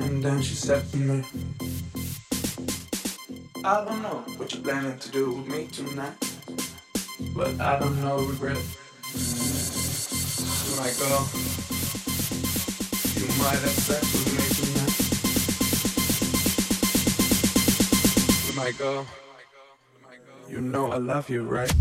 And then she said to me, I don't know what you're planning to do with me tonight, but I don't know regret. You might go, you might have sex with me tonight. Might go, you know I love you, right?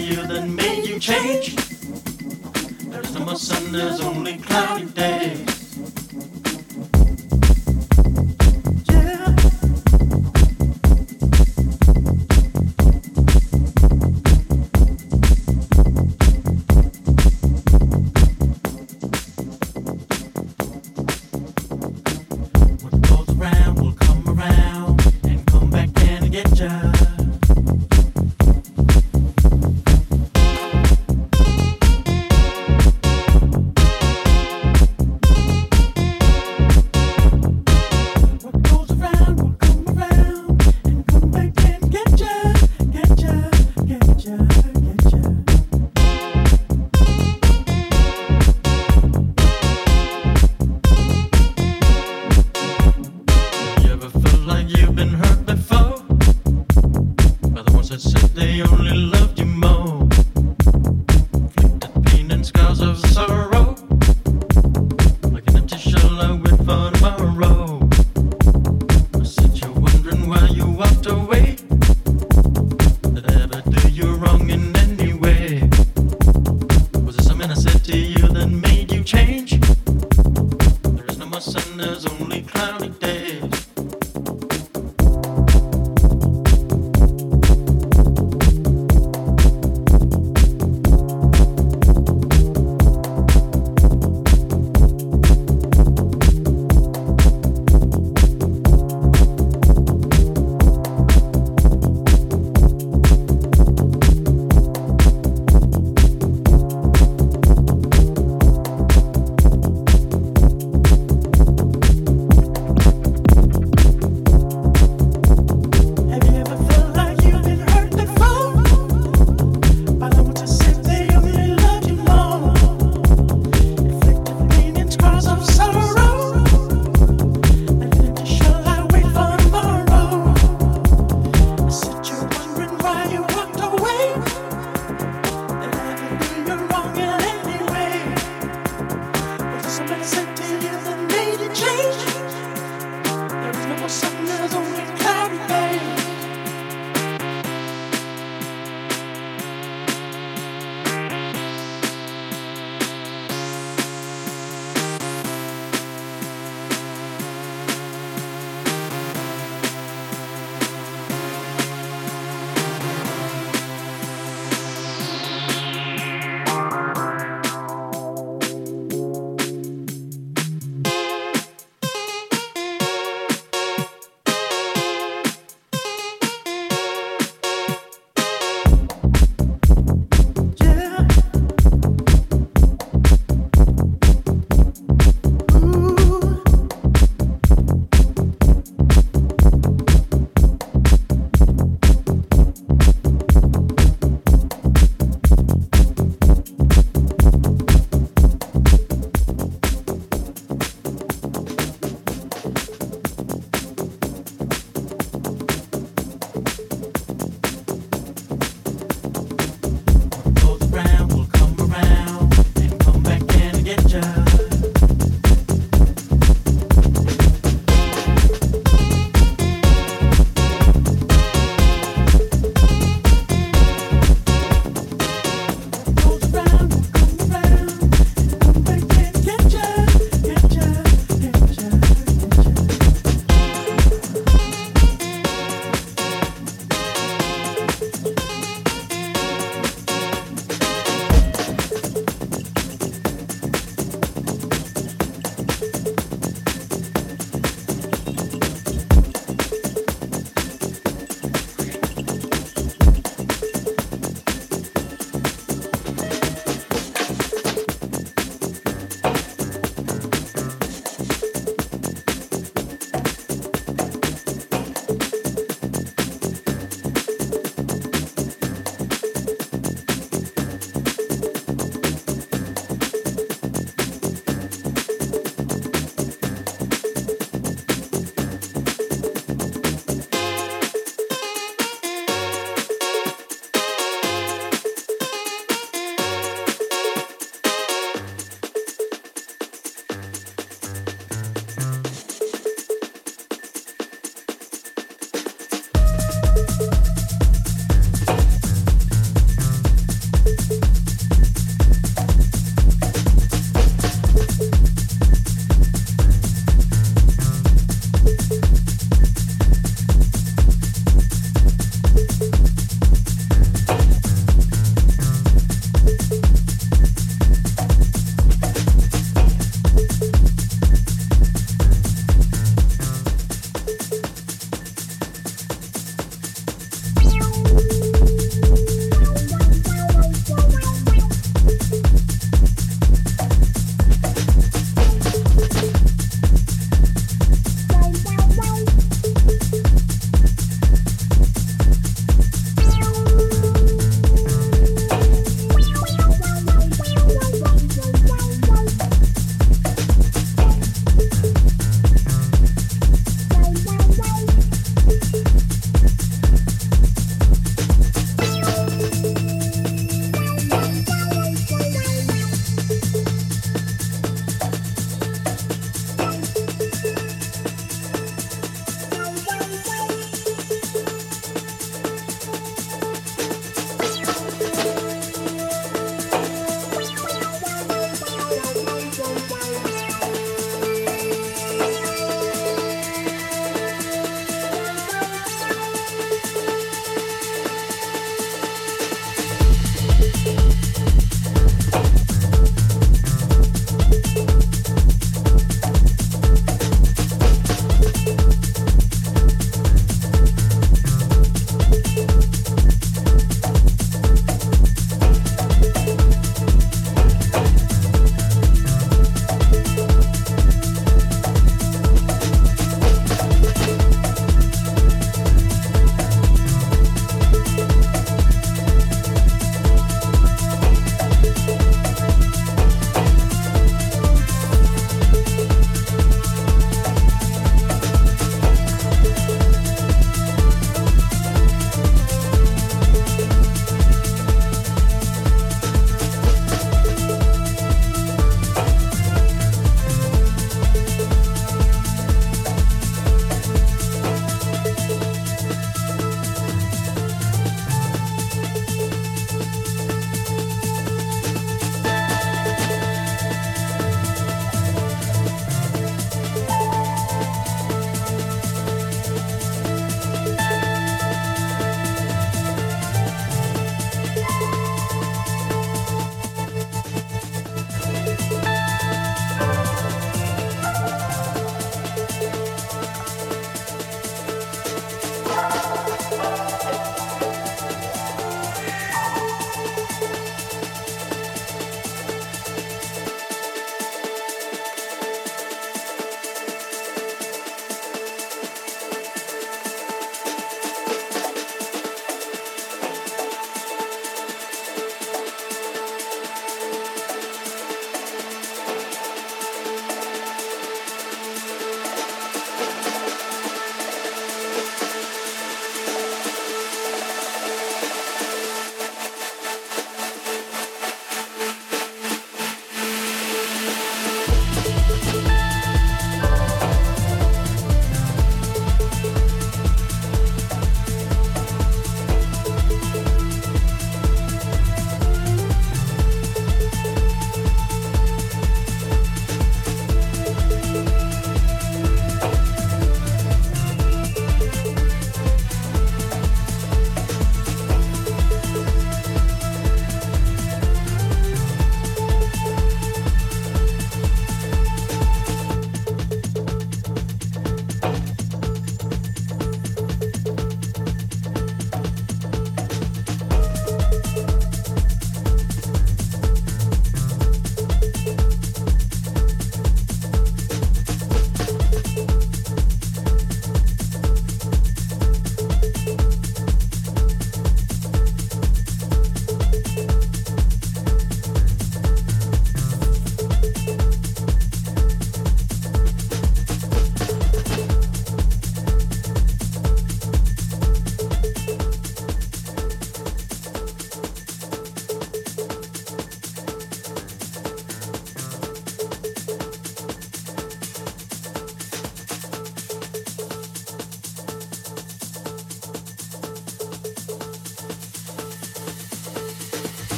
you that made you change. There's no more sun, there's only cloudy days.